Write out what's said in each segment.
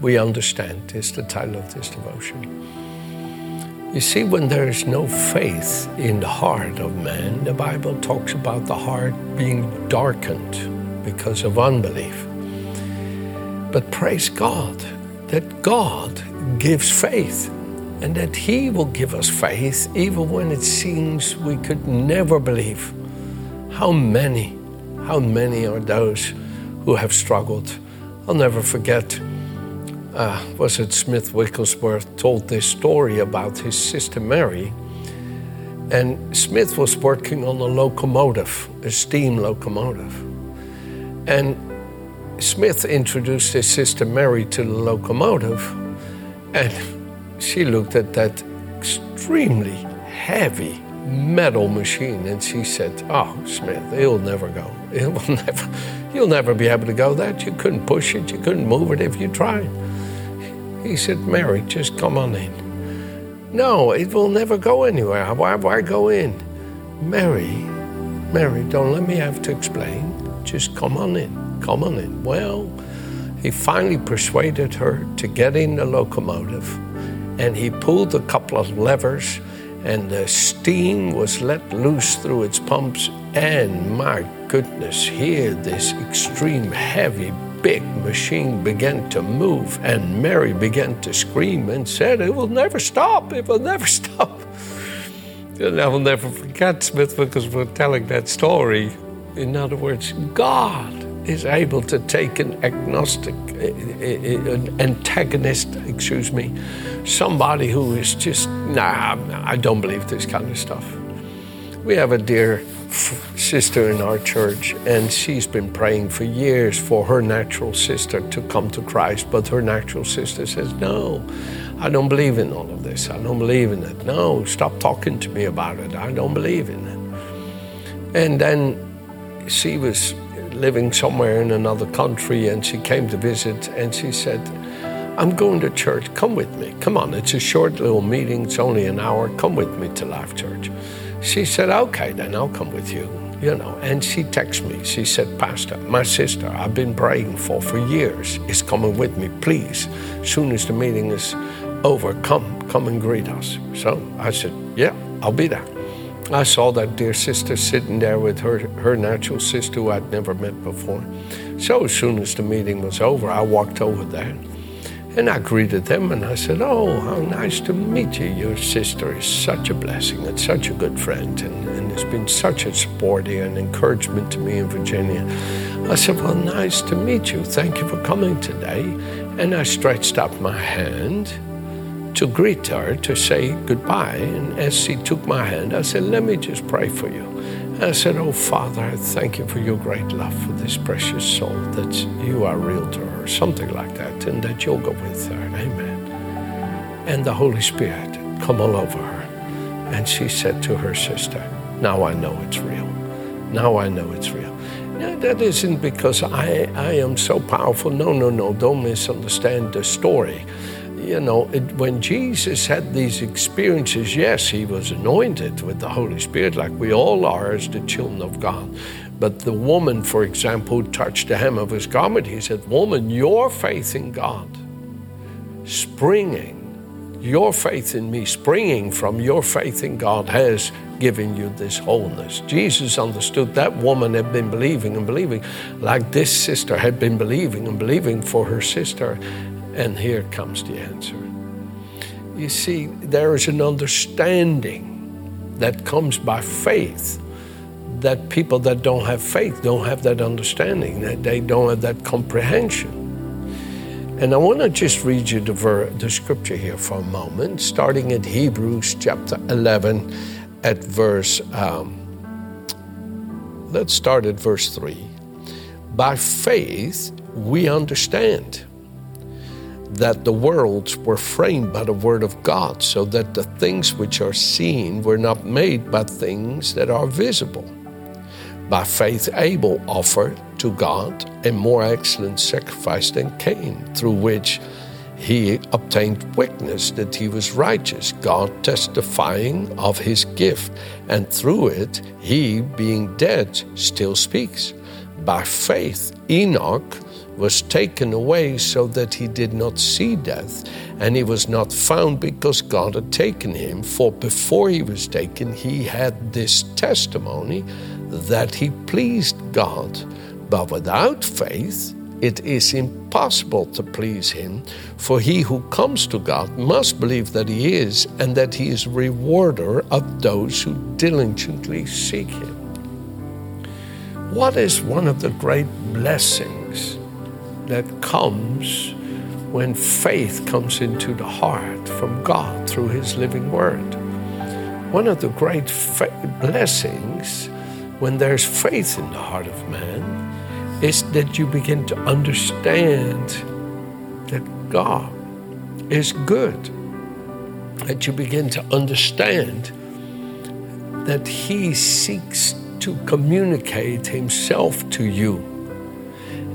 we understand is the title of this devotion. You see, when there is no faith in the heart of man, the Bible talks about the heart being darkened because of unbelief. But praise God that God gives faith and that He will give us faith even when it seems we could never believe. How many, how many are those who have struggled? I'll never forget uh, was it Smith Wigglesworth told this story about his sister Mary. And Smith was working on a locomotive, a steam locomotive. And Smith introduced his sister Mary to the locomotive, and she looked at that extremely heavy metal machine and she said, Oh, Smith, it'll never go. It will never, you'll never be able to go that. You couldn't push it, you couldn't move it if you tried. He said, Mary, just come on in. No, it will never go anywhere. Why, why go in? Mary, Mary, don't let me have to explain. Just come on in. Come on in. Well, he finally persuaded her to get in the locomotive and he pulled a couple of levers and the steam was let loose through its pumps and my goodness here this extreme heavy big machine began to move, and Mary began to scream and said, It will never stop, it will never stop. And I will never forget Smith because we're telling that story. In other words, God is able to take an agnostic, eh, eh, eh, an antagonist, excuse me, somebody who is just, nah, I don't believe this kind of stuff. We have a dear sister in our church, and she's been praying for years for her natural sister to come to Christ. But her natural sister says, No, I don't believe in all of this. I don't believe in it. No, stop talking to me about it. I don't believe in it. And then she was living somewhere in another country, and she came to visit, and she said, I'm going to church. Come with me. Come on, it's a short little meeting. It's only an hour. Come with me to Life Church. She said, okay, then I'll come with you, you know. And she texted me. She said, Pastor, my sister I've been praying for for years is coming with me. Please, As soon as the meeting is over, come, come and greet us. So I said, yeah, I'll be there. I saw that dear sister sitting there with her, her natural sister who I'd never met before. So as soon as the meeting was over, I walked over there. And I greeted them and I said, Oh, how nice to meet you. Your sister is such a blessing and such a good friend and, and has been such a support and encouragement to me in Virginia. I said, Well, nice to meet you. Thank you for coming today. And I stretched out my hand to greet her, to say goodbye. And as she took my hand, I said, Let me just pray for you. I said, Oh, Father, I thank you for your great love for this precious soul, that you are real to her, something like that, and that you'll go with her. Amen. And the Holy Spirit come all over her. And she said to her sister, Now I know it's real. Now I know it's real. Now, that isn't because I, I am so powerful. No, no, no. Don't misunderstand the story you know, it, when Jesus had these experiences, yes, he was anointed with the Holy Spirit, like we all are as the children of God. But the woman, for example, who touched the hem of his garment, he said, Woman, your faith in God, springing, your faith in me, springing from your faith in God, has given you this wholeness. Jesus understood that woman had been believing and believing, like this sister had been believing and believing for her sister. And here comes the answer. You see, there is an understanding that comes by faith that people that don't have faith don't have that understanding, that they don't have that comprehension. And I want to just read you the, ver- the scripture here for a moment, starting at Hebrews chapter 11 at verse, um, let's start at verse 3. By faith, we understand that the worlds were framed by the word of God, so that the things which are seen were not made by things that are visible. By faith, Abel offered to God a more excellent sacrifice than Cain, through which he obtained witness that he was righteous, God testifying of his gift, and through it, he, being dead, still speaks. By faith, Enoch was taken away so that he did not see death, and he was not found because God had taken him. For before he was taken, he had this testimony that he pleased God. But without faith, it is impossible to please him, for he who comes to God must believe that he is, and that he is rewarder of those who diligently seek him. What is one of the great blessings that comes when faith comes into the heart from God through his living word? One of the great fa- blessings when there's faith in the heart of man is that you begin to understand that God is good. That you begin to understand that He seeks to communicate Himself to you.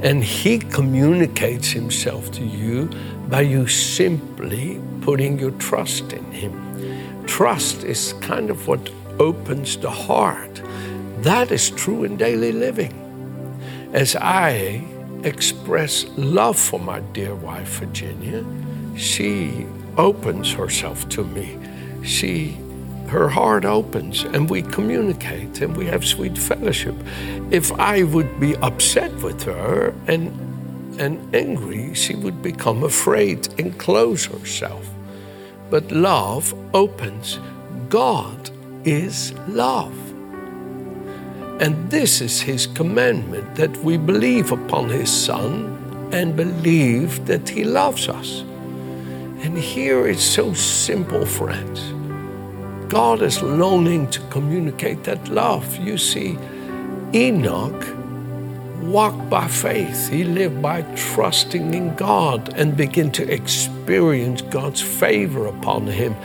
And He communicates Himself to you by you simply putting your trust in Him. Trust is kind of what opens the heart. That is true in daily living as I express love for my dear wife, Virginia, she opens herself to me. She, her heart opens, and we communicate and we have sweet fellowship. If I would be upset with her and and angry, she would become afraid and close herself. But love opens. God is love. And this is his commandment that we believe upon his Son and believe that he loves us. And here it's so simple, friends. God is longing to communicate that love. You see, Enoch walked by faith. He lived by trusting in God and began to experience God's favor upon him.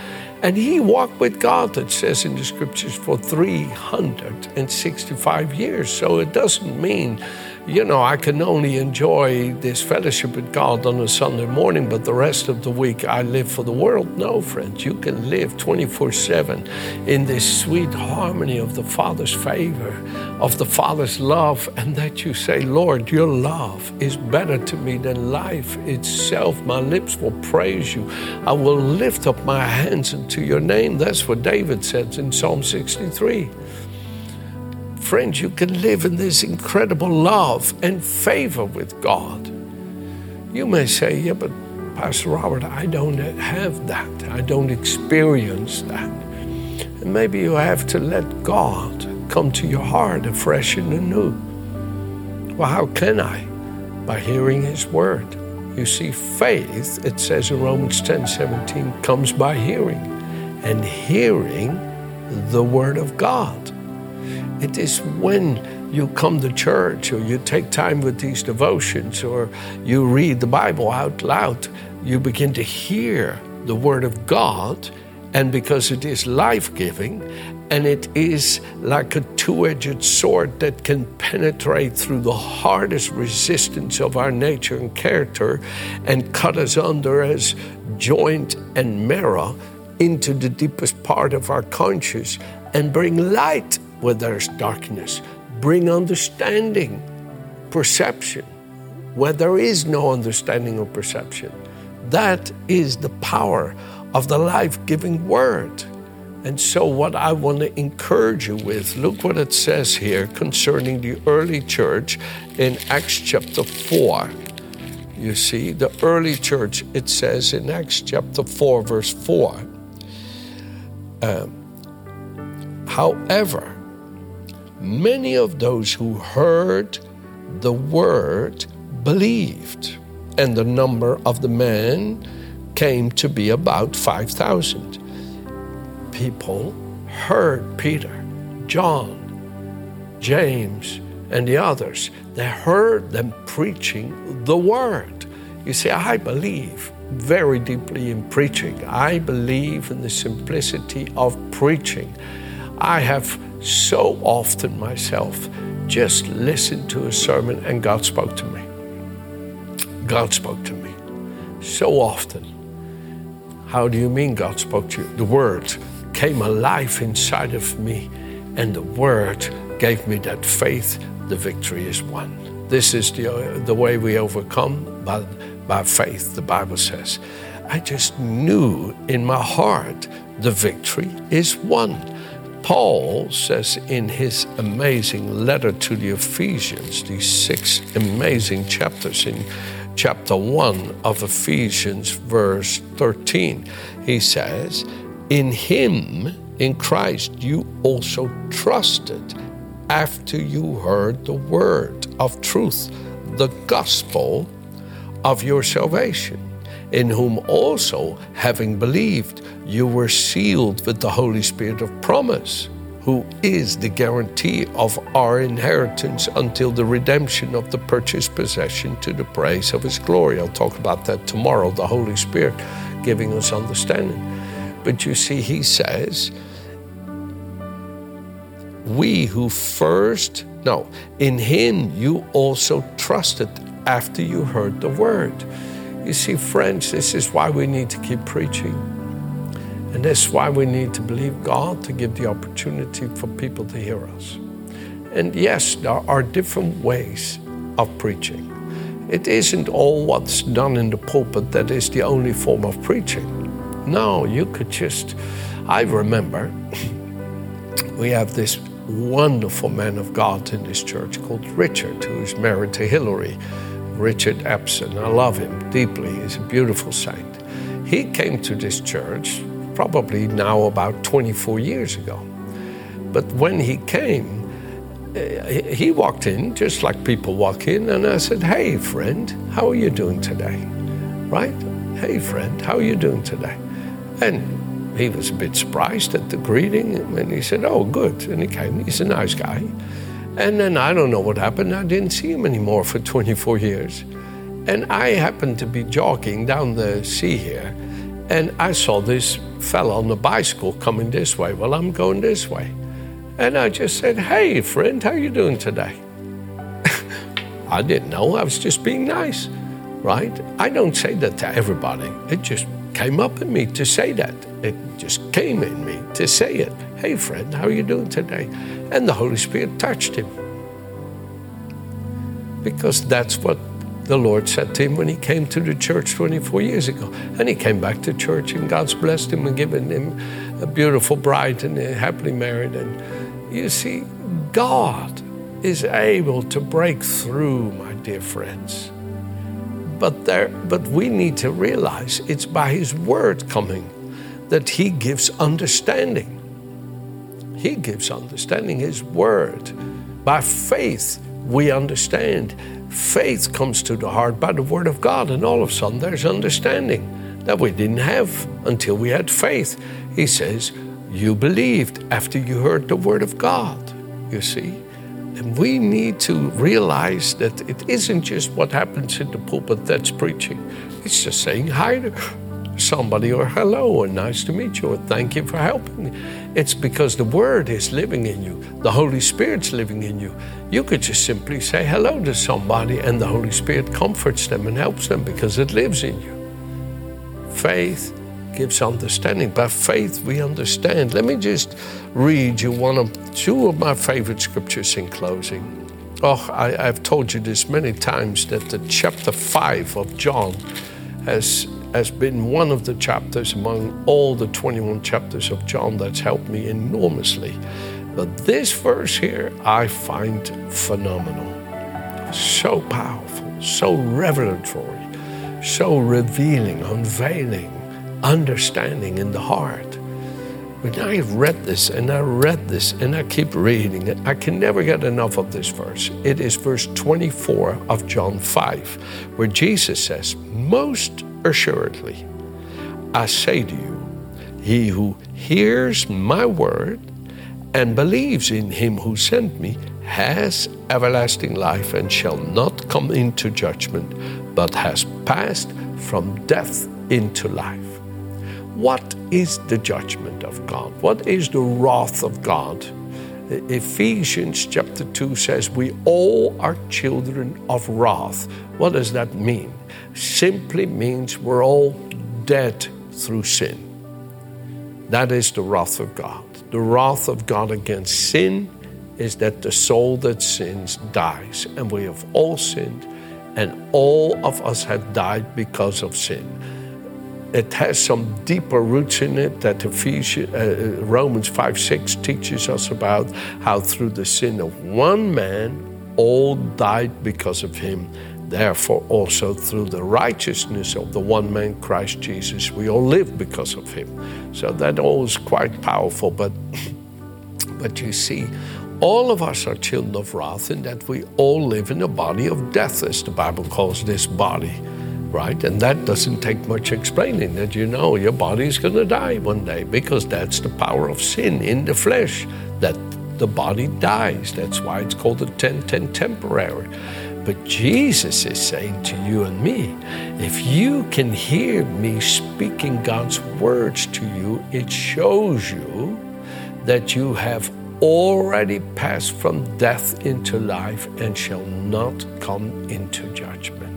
And he walked with God, it says in the scriptures, for 365 years. So it doesn't mean you know, I can only enjoy this fellowship with God on a Sunday morning, but the rest of the week I live for the world. No, friends, you can live 24 7 in this sweet harmony of the Father's favor, of the Father's love, and that you say, Lord, your love is better to me than life itself. My lips will praise you. I will lift up my hands unto your name. That's what David says in Psalm 63 friends, you can live in this incredible love and favor with God. You may say, yeah, but Pastor Robert, I don't have that. I don't experience that. And maybe you have to let God come to your heart afresh and anew. Well, how can I? By hearing His Word. You see, faith, it says in Romans 10 17, comes by hearing, and hearing the Word of God. It is when you come to church or you take time with these devotions or you read the Bible out loud, you begin to hear the Word of God. And because it is life giving and it is like a two edged sword that can penetrate through the hardest resistance of our nature and character and cut us under as joint and marrow into the deepest part of our conscience and bring light where there's darkness. Bring understanding, perception, where there is no understanding or perception. That is the power of the life giving word. And so, what I want to encourage you with, look what it says here concerning the early church in Acts chapter 4. You see, the early church, it says in Acts chapter 4, verse 4. Um, however, many of those who heard the word believed, and the number of the men came to be about 5,000. People heard Peter, John, James, and the others. They heard them preaching the word. You see, I believe very deeply in preaching. I believe in the simplicity of preaching. I have so often myself just listened to a sermon and God spoke to me. God spoke to me so often. How do you mean God spoke to you? The Word came alive inside of me, and the Word gave me that faith. The victory is won. This is the, uh, the way we overcome by, by faith, the Bible says. I just knew in my heart the victory is won. Paul says in his amazing letter to the Ephesians, these six amazing chapters in chapter 1 of Ephesians, verse 13, he says, In him, in Christ, you also trusted after you heard the word of truth, the gospel of your salvation, in whom also, having believed, you were sealed with the Holy Spirit of promise who is the guarantee of our inheritance until the redemption of the purchased possession to the praise of His glory. I'll talk about that tomorrow, the Holy Spirit giving us understanding. But you see, He says, We who first, no, in Him you also trusted after you heard the word. You see, friends, this is why we need to keep preaching. And that's why we need to believe God to give the opportunity for people to hear us. And yes, there are different ways of preaching. It isn't all what's done in the pulpit that is the only form of preaching. No, you could just. I remember we have this wonderful man of God in this church called Richard, who is married to Hillary. Richard Epson. I love him deeply. He's a beautiful saint. He came to this church probably now about 24 years ago. But when he came, eh, he walked in just like people walk in, and I said, Hey, friend, how are you doing today? Right? Hey, friend, how are you doing today? And he was a bit surprised at the greeting, and he said, Oh, good. And he came, he's a nice guy. And then I don't know what happened, I didn't see him anymore for 24 years. And I happened to be jogging down the sea here, and I saw this fella on the bicycle coming this way. Well, I'm going this way. And I just said, Hey, friend, how you doing today? I didn't know. I was just being nice, right? I don't say that to everybody. It just came up in me to say that. It just came in me to say it. Hey, friend, how are you doing today? And the Holy Spirit touched him. Because that's what the Lord said to him when he came to the church 24 years ago. And he came back to church, and God's blessed him and given him a beautiful bride and happily married. And you see, God is able to break through, my dear friends. But, there, but we need to realize it's by His Word coming that He gives understanding. He gives understanding, His Word. By faith, we understand faith comes to the heart by the Word of God, and all of a sudden there's understanding that we didn't have until we had faith. He says, You believed after you heard the Word of God, you see. And we need to realize that it isn't just what happens in the pulpit that's preaching, it's just saying hi to somebody or hello or nice to meet you or thank you for helping me. It's because the Word is living in you, the Holy Spirit's living in you. You could just simply say hello to somebody and the Holy Spirit comforts them and helps them because it lives in you. Faith gives understanding. By faith, we understand. Let me just read you one of two of my favorite scriptures in closing. Oh, I, have told you this many times that the chapter 5 of John has has been one of the chapters among all the 21 chapters of John that's helped me enormously. But this verse here I find phenomenal. So powerful, so revelatory, so revealing, unveiling, understanding in the heart. When I have read this and I read this and I keep reading it, I can never get enough of this verse. It is verse 24 of John 5, where Jesus says, Most assuredly, I say to you, he who hears my word and believes in him who sent me has everlasting life and shall not come into judgment, but has passed from death into life. What is the judgment of God? What is the wrath of God? Ephesians chapter 2 says, We all are children of wrath. What does that mean? Simply means we're all dead through sin. That is the wrath of God. The wrath of God against sin is that the soul that sins dies. And we have all sinned, and all of us have died because of sin it has some deeper roots in it that Ephesians, uh, uh, Romans 5 6 teaches us about how through the sin of one man, all died because of him. Therefore, also through the righteousness of the one man, Christ Jesus, we all live because of him. So that all is quite powerful. But, but you see, all of us are children of wrath in that we all live in a body of death, as the Bible calls this body right? And that doesn't take much explaining that you know your body's going to die one day because that's the power of sin in the flesh, that the body dies. That's why it's called the 10 10 temporary. But Jesus is saying to you and me, if you can hear me speaking God's words to you, it shows you that you have already passed from death into life and shall not come into judgment.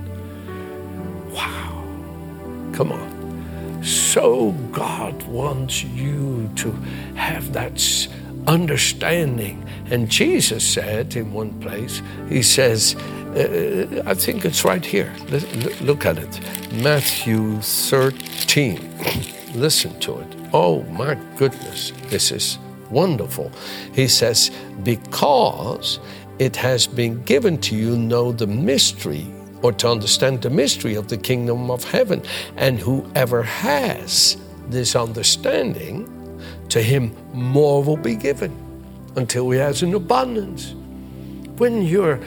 Wow. Come on. So God wants you to have that understanding. And Jesus said in one place, He says, uh, I think it's right here. Look at it. Matthew 13. Listen to it. Oh my goodness, this is wonderful. He says, Because it has been given to you know the mystery or to understand the mystery of the kingdom of heaven. And whoever has this understanding, to him more will be given until he has an abundance. When you're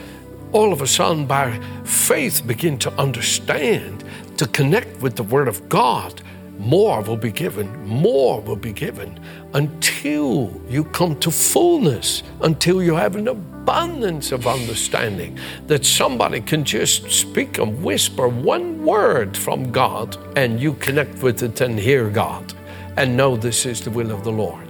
all of a sudden by faith begin to understand, to connect with the Word of God, more will be given, more will be given until you come to fullness, until you have an abundance of understanding that somebody can just speak and whisper one word from God and you connect with it and hear God and know this is the will of the Lord.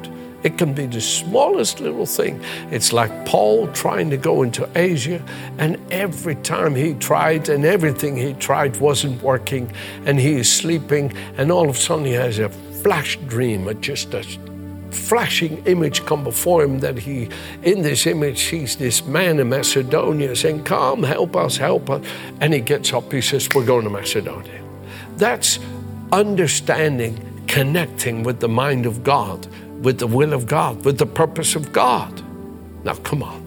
It can be the smallest little thing. It's like Paul trying to go into Asia, and every time he tried, and everything he tried wasn't working, and he is sleeping, and all of a sudden he has a flash dream, just a flashing image come before him that he, in this image, sees this man in Macedonia saying, Come, help us, help us. And he gets up, he says, We're going to Macedonia. That's understanding, connecting with the mind of God with the will of God, with the purpose of God. Now, come on.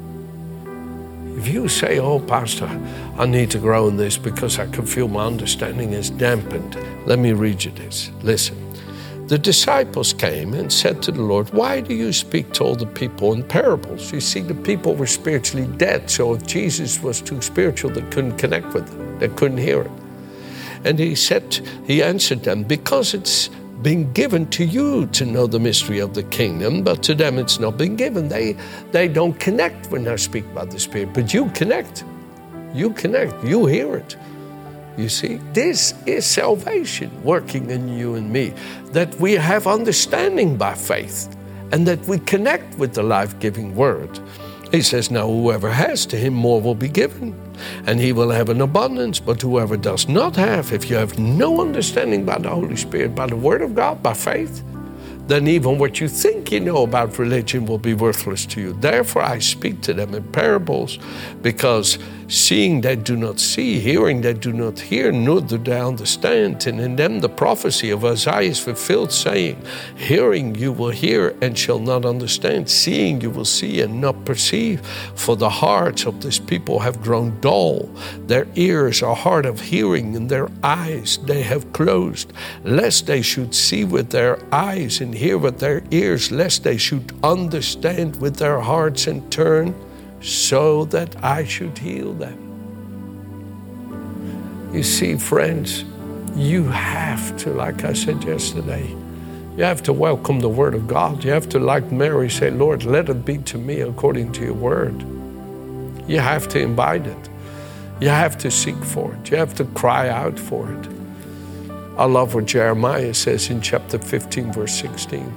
If you say, Oh, Pastor, I need to grow in this because I can feel my understanding is dampened, let me read you this. Listen. The disciples came and said to the Lord, Why do you speak to all the people in parables? You see, the people were spiritually dead, so if Jesus was too spiritual, they couldn't connect with it, they couldn't hear it. And he said, He answered them, Because it's been given to you to know the mystery of the kingdom, but to them it's not been given. They, they don't connect when I speak about the Spirit, but you connect. You connect, you hear it. You see, this is salvation working in you and me, that we have understanding by faith and that we connect with the life giving word. He says, Now whoever has to him more will be given, and he will have an abundance. But whoever does not have, if you have no understanding by the Holy Spirit, by the Word of God, by faith, then even what you think you know about religion will be worthless to you. Therefore, I speak to them in parables, because seeing they do not see, hearing they do not hear, nor do they understand. And in them the prophecy of Isaiah is fulfilled, saying, Hearing you will hear and shall not understand, seeing you will see and not perceive. For the hearts of this people have grown dull, their ears are hard of hearing, and their eyes they have closed, lest they should see with their eyes and hear with their ears, lest they should understand with their hearts and turn so that I should heal them. You see, friends, you have to, like I said yesterday, you have to welcome the Word of God. You have to, like Mary, say, Lord, let it be to me according to your Word. You have to invite it. You have to seek for it. You have to cry out for it. I love what Jeremiah says in chapter 15, verse 16.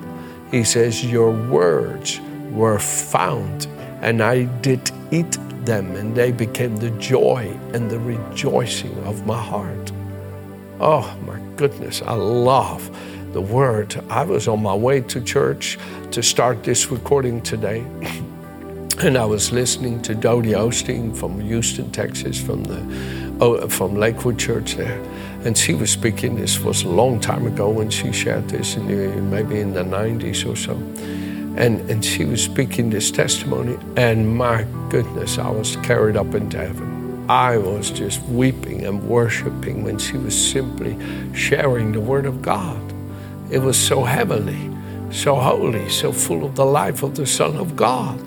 He says, Your words were found, and I did eat them, and they became the joy and the rejoicing of my heart. Oh my goodness, I love the word. I was on my way to church to start this recording today. and I was listening to Dodie Osteen from Houston, Texas, from the oh, from Lakewood Church there, and she was speaking. This was a long time ago when she shared this, in maybe in the '90s or so, and and she was speaking this testimony. And my goodness, I was carried up into heaven. I was just weeping and worshiping when she was simply sharing the Word of God. It was so heavenly, so holy, so full of the life of the Son of God.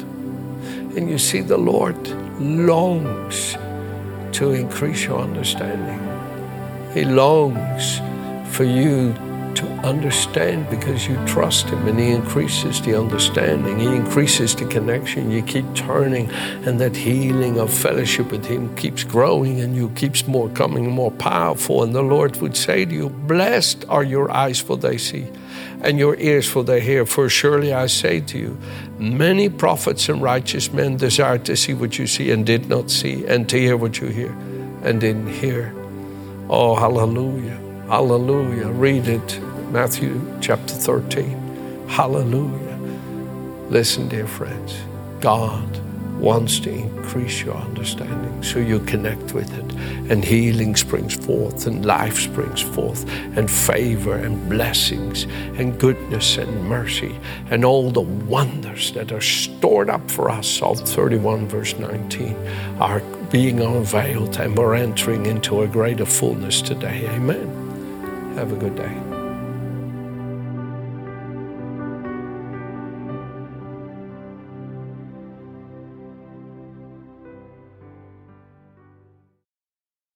And you see, the Lord longs to increase your understanding. He longs for you to understand because you trust Him and He increases the understanding. He increases the connection. You keep turning, and that healing of fellowship with Him keeps growing and you keeps more coming more powerful. And the Lord would say to you, Blessed are your eyes, for they see and your ears for they hear. For surely I say to you, many prophets and righteous men desired to see what you see and did not see, and to hear what you hear and didn't hear. Oh, hallelujah. Hallelujah. Read it, Matthew chapter 13. Hallelujah. Listen, dear friends, God wants to increase your understanding so you connect with it. And healing springs forth, and life springs forth, and favor, and blessings, and goodness, and mercy, and all the wonders that are stored up for us. Psalm 31, verse 19, are being unveiled, and we're entering into a greater fullness today. Amen. Have a good day.